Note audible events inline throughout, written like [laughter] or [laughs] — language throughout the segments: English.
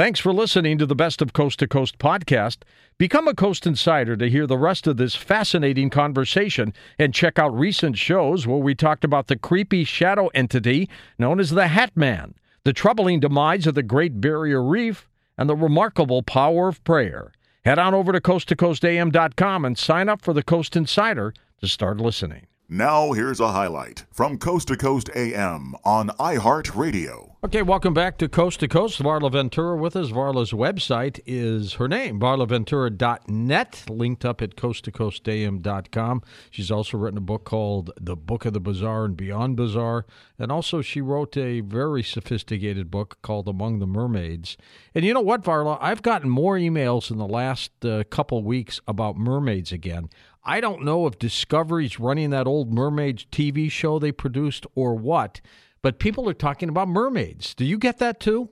Thanks for listening to the Best of Coast to Coast podcast. Become a Coast Insider to hear the rest of this fascinating conversation and check out recent shows where we talked about the creepy shadow entity known as the Hat Man, the troubling demise of the Great Barrier Reef, and the remarkable power of prayer. Head on over to coasttocoastam.com and sign up for the Coast Insider to start listening. Now, here's a highlight from Coast to Coast AM on iHeartRadio. Okay, welcome back to Coast to Coast. Varla Ventura with us. Varla's website is her name, varlaventura.net, linked up at coasttocoastam.com. She's also written a book called The Book of the Bizarre and Beyond Bizarre. And also, she wrote a very sophisticated book called Among the Mermaids. And you know what, Varla? I've gotten more emails in the last uh, couple weeks about mermaids again. I don't know if Discovery's running that old mermaids TV show they produced or what, but people are talking about mermaids. Do you get that too?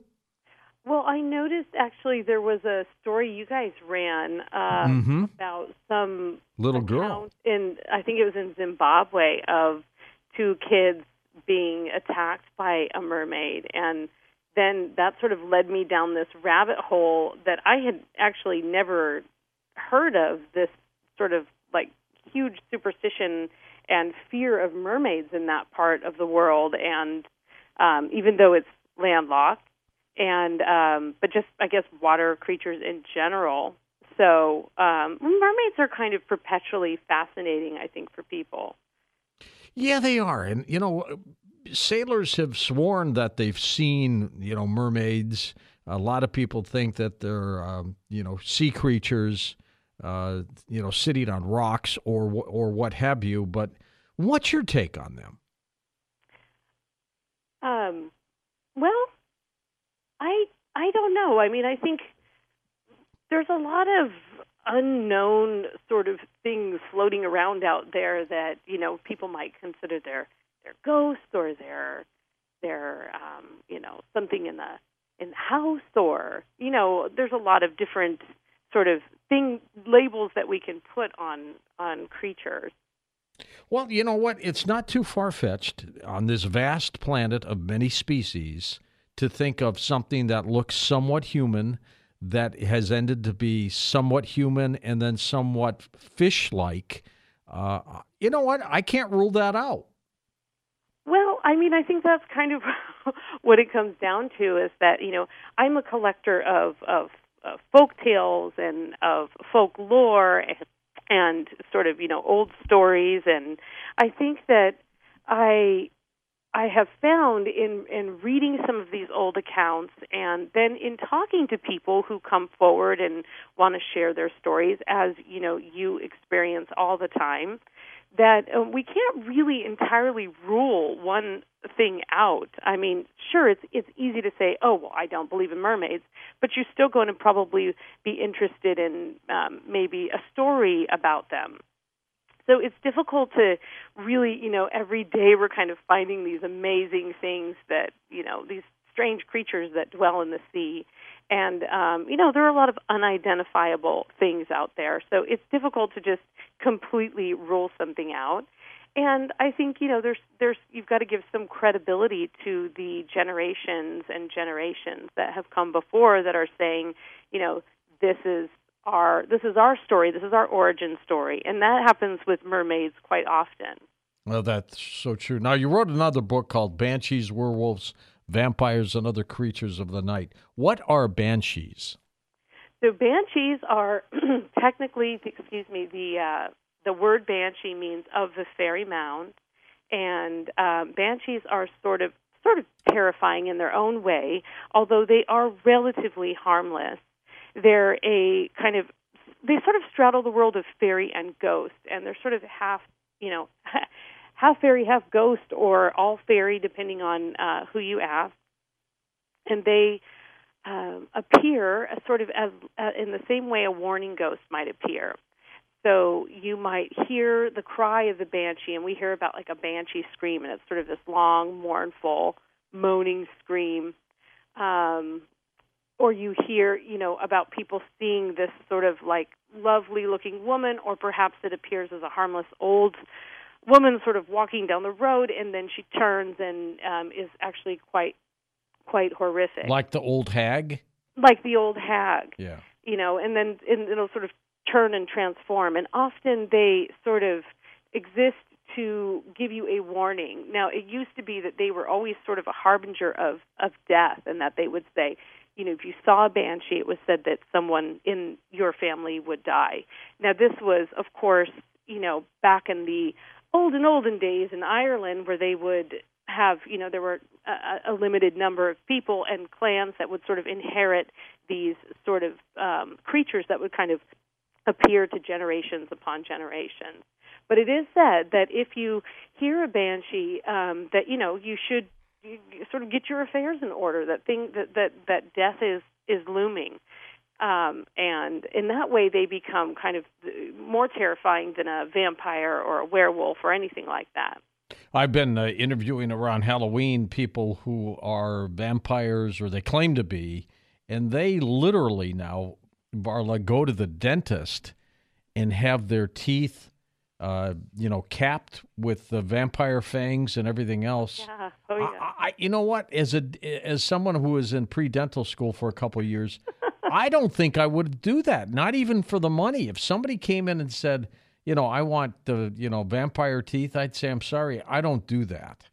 Well, I noticed actually there was a story you guys ran uh, mm-hmm. about some little girl in I think it was in Zimbabwe of two kids being attacked by a mermaid and then that sort of led me down this rabbit hole that I had actually never heard of this sort of huge superstition and fear of mermaids in that part of the world and um even though it's landlocked and um but just I guess water creatures in general. So um mermaids are kind of perpetually fascinating I think for people. Yeah they are. And you know sailors have sworn that they've seen you know mermaids. A lot of people think that they're um, you know sea creatures uh, you know, sitting on rocks or or what have you. But what's your take on them? Um, well, I I don't know. I mean, I think there's a lot of unknown sort of things floating around out there that you know people might consider their their ghosts or their their um, you know something in the in the house or you know there's a lot of different sort of thing labels that we can put on on creatures. Well, you know what? It's not too far fetched on this vast planet of many species to think of something that looks somewhat human, that has ended to be somewhat human, and then somewhat fish like. Uh, you know what? I can't rule that out. Well, I mean, I think that's kind of [laughs] what it comes down to is that, you know, I'm a collector of, of uh, folk tales and of folklore and, and sort of you know old stories. And I think that I I have found in in reading some of these old accounts and then in talking to people who come forward and want to share their stories as you know you experience all the time that uh, we can't really entirely rule one thing out. I mean, sure, it's it's easy to say, "Oh, well, I don't believe in mermaids," but you're still going to probably be interested in um, maybe a story about them. So it's difficult to really, you know, every day we're kind of finding these amazing things that, you know, these strange creatures that dwell in the sea. And um, you know there are a lot of unidentifiable things out there. So it's difficult to just completely rule something out. And i think you know there's there's you've got to give some credibility to the generations and generations that have come before that are saying you know this is our this is our story this is our origin story and that happens with mermaids quite often well that's so true now you wrote another book called banshees werewolves vampires and other creatures of the night. What are banshees? So banshees are [clears throat] technically, excuse me, the uh, the word banshee means of the fairy mound, and um, banshees are sort of sort of terrifying in their own way, although they are relatively harmless. They're a kind of they sort of straddle the world of fairy and ghost, and they're sort of half, you know, [laughs] half fairy, half ghost, or all fairy, depending on uh, who you ask. And they um, appear sort of as uh, in the same way a warning ghost might appear. So you might hear the cry of the banshee, and we hear about like a banshee scream, and it's sort of this long, mournful, moaning scream. Um, or you hear, you know, about people seeing this sort of like lovely looking woman, or perhaps it appears as a harmless old woman sort of walking down the road, and then she turns and um, is actually quite quite horrific. Like the old hag. like the old hag. Yeah. You know, and then and it'll sort of turn and transform, and often they sort of exist to give you a warning. Now, it used to be that they were always sort of a harbinger of of death, and that they would say, you know, if you saw a banshee, it was said that someone in your family would die. Now, this was, of course, you know, back in the olden olden days in Ireland, where they would have, you know, there were a, a limited number of people and clans that would sort of inherit these sort of um, creatures that would kind of appear to generations upon generations. But it is said that if you hear a banshee, um, that you know you should sort of get your affairs in order. That thing that that that death is is looming, um, and in that way they become kind of more terrifying than a vampire or a werewolf or anything like that. I've been uh, interviewing around Halloween people who are vampires or they claim to be, and they literally now, Varla, go to the dentist and have their teeth uh, you know, capped with the vampire fangs and everything else. Yeah. Oh, yeah. I, I, you know what? As a as someone who was in pre dental school for a couple of years, [laughs] I don't think I would do that. Not even for the money. If somebody came in and said, you know, I want the you know vampire teeth, I'd say I'm sorry, I don't do that.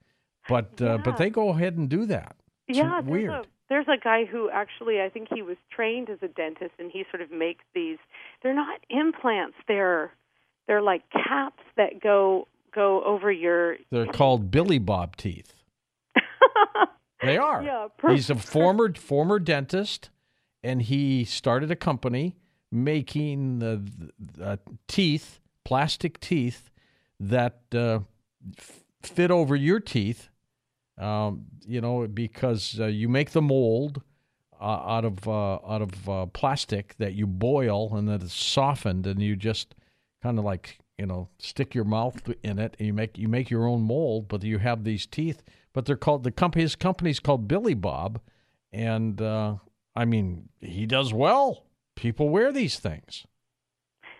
But uh, but they go ahead and do that. It's yeah, weird. There's a, there's a guy who actually, I think he was trained as a dentist, and he sort of makes these. They're not implants. They're they're like caps that go go over your. They're called Billy Bob teeth. [laughs] They are. Yeah, per- He's a former former dentist, and he started a company making the, the teeth, plastic teeth that uh, f- fit over your teeth. Um, you know, because uh, you make the mold uh, out of uh, out of uh, plastic that you boil, and then it's softened, and you just kind of like you know stick your mouth in it, and you make you make your own mold, but you have these teeth. But they're called the company. His company's called Billy Bob, and uh, I mean he does well. People wear these things.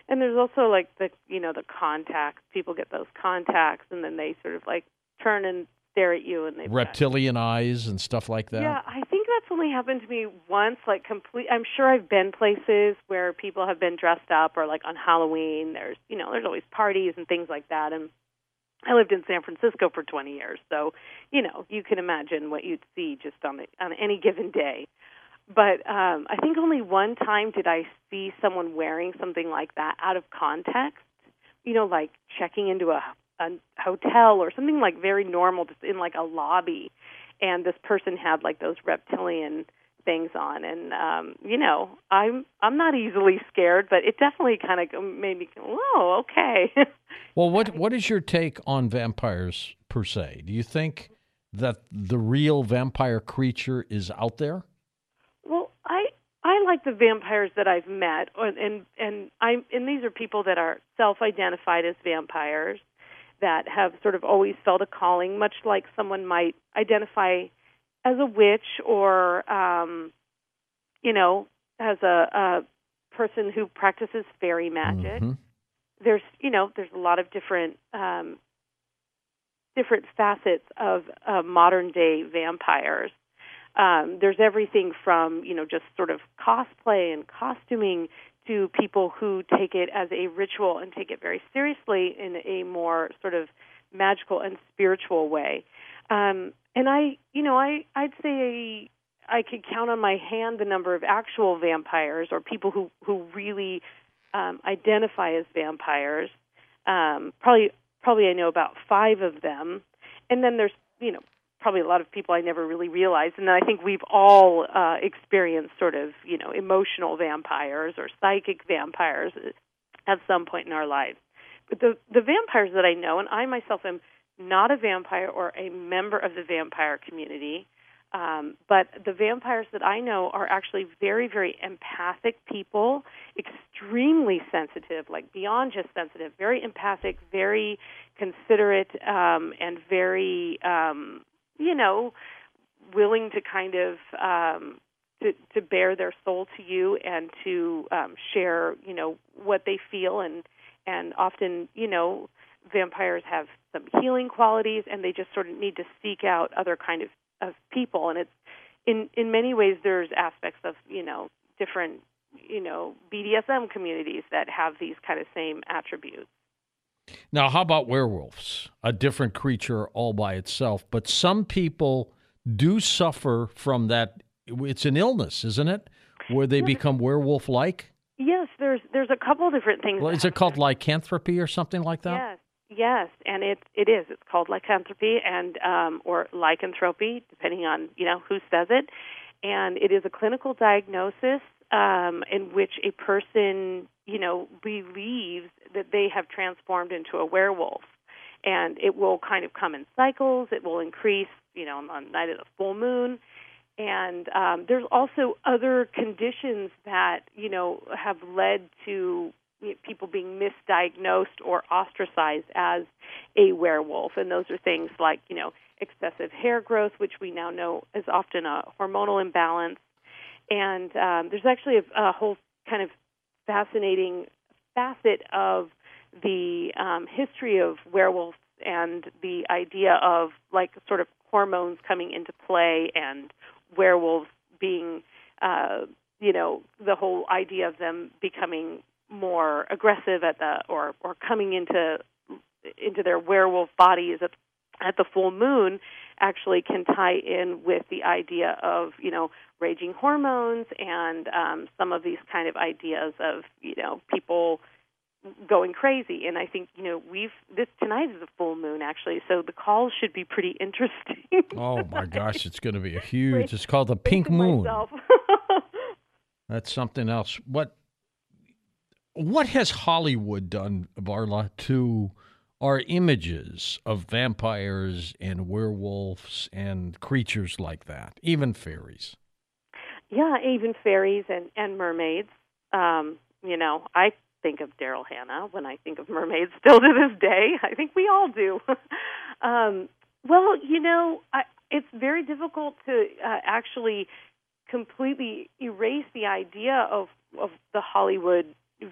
And there's also like the you know the contacts. People get those contacts, and then they sort of like turn and stare at you, and they reptilian eyes and stuff like that. Yeah, I think that's only happened to me once. Like complete. I'm sure I've been places where people have been dressed up, or like on Halloween. There's you know there's always parties and things like that. And I lived in San Francisco for 20 years, so you know you can imagine what you'd see just on the, on any given day. But um, I think only one time did I see someone wearing something like that out of context. You know, like checking into a, a hotel or something like very normal, just in like a lobby, and this person had like those reptilian things on, and um, you know, I'm I'm not easily scared, but it definitely kind of made me, go, oh, okay. [laughs] Well, what what is your take on vampires per se? Do you think that the real vampire creature is out there? Well, I I like the vampires that I've met, and and and I and these are people that are self-identified as vampires that have sort of always felt a calling, much like someone might identify as a witch or um, you know as a, a person who practices fairy magic. Mhm. There's you know there's a lot of different um, different facets of uh, modern day vampires um, there's everything from you know just sort of cosplay and costuming to people who take it as a ritual and take it very seriously in a more sort of magical and spiritual way. Um, and I, you know, I I'd say I could count on my hand the number of actual vampires or people who who really um, identify as vampires. Um, probably probably I know about five of them, and then there's you know probably a lot of people I never really realized. And I think we've all uh, experienced sort of, you know, emotional vampires or psychic vampires at some point in our lives. But the the vampires that I know, and I myself am not a vampire or a member of the vampire community, um, but the vampires that I know are actually very, very empathic people, extremely sensitive, like beyond just sensitive, very empathic, very considerate, um, and very um, you know, willing to kind of um, to, to bare their soul to you and to um, share, you know, what they feel and and often, you know, vampires have some healing qualities and they just sort of need to seek out other kind of of people and it's in in many ways, there's aspects of you know different you know BDSM communities that have these kind of same attributes. Now, how about werewolves? A different creature all by itself, but some people do suffer from that. It's an illness, isn't it? Where they become werewolf like? Yes, there's there's a couple different things. Well, is it called lycanthropy or something like that? Yes, yes, and it it is. It's called lycanthropy and um, or lycanthropy, depending on you know who says it. And it is a clinical diagnosis um, in which a person you know believes that they have transformed into a werewolf, and it will kind of come in cycles. It will increase, you know, on the night of the full moon. And um, there's also other conditions that you know have led to people being misdiagnosed or ostracized as a werewolf, and those are things like you know excessive hair growth, which we now know is often a hormonal imbalance, and um, there's actually a, a whole kind of fascinating facet of the um, history of werewolves and the idea of like sort of hormones coming into play and werewolves being, uh, you know, the whole idea of them becoming more aggressive at the or or coming into into their werewolf bodies at at the full moon actually can tie in with the idea of you know raging hormones and um, some of these kind of ideas of you know people going crazy. And I think you know we've this tonight is a full moon actually, so the calls should be pretty [laughs] interesting. oh my [laughs] gosh, it's going to be a huge. It's called the pink moon. [laughs] That's something else. What what has Hollywood done, Varla, to our images of vampires and werewolves and creatures like that, even fairies? Yeah, even fairies and and mermaids. Um, you know, I think of Daryl Hannah when I think of [laughs] mermaids still to this day. I think we all do. [laughs] um, well, you know, I, it's very difficult to uh, actually completely erase the idea of of the Hollywood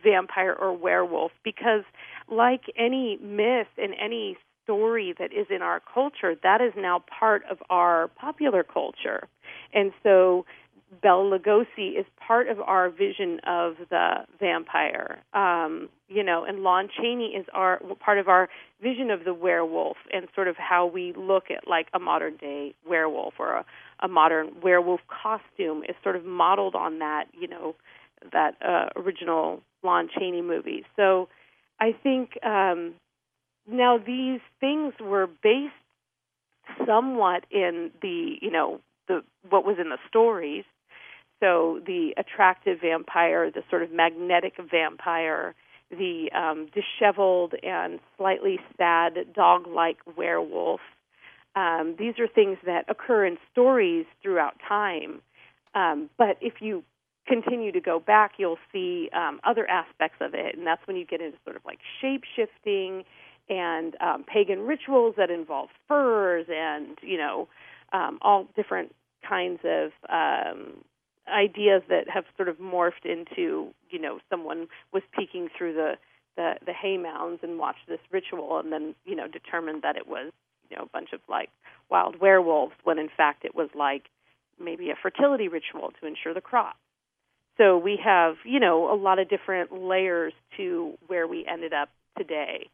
vampire or werewolf because like any myth and any story that is in our culture that is now part of our popular culture and so Bela Lugosi is part of our vision of the vampire, um, you know, and Lon Chaney is our part of our vision of the werewolf, and sort of how we look at like a modern day werewolf or a, a modern werewolf costume is sort of modeled on that, you know, that uh, original Lon Chaney movie. So I think um, now these things were based somewhat in the, you know, the what was in the stories so the attractive vampire, the sort of magnetic vampire, the um, disheveled and slightly sad dog-like werewolf. Um, these are things that occur in stories throughout time. Um, but if you continue to go back, you'll see um, other aspects of it, and that's when you get into sort of like shape shifting and um, pagan rituals that involve furs and you know um, all different kinds of um, ideas that have sort of morphed into you know someone was peeking through the the, the hay mounds and watched this ritual and then you know determined that it was you know a bunch of like wild werewolves when in fact it was like maybe a fertility ritual to ensure the crop so we have you know a lot of different layers to where we ended up today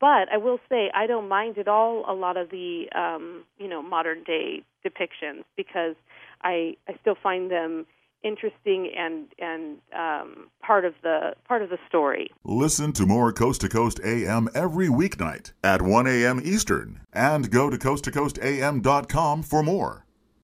but I will say I don't mind at all a lot of the um, you know modern day depictions because I I still find them interesting and and um, part of the part of the story. Listen to more Coast to Coast AM every weeknight at 1 a.m. Eastern, and go to coasttocoastam.com for more.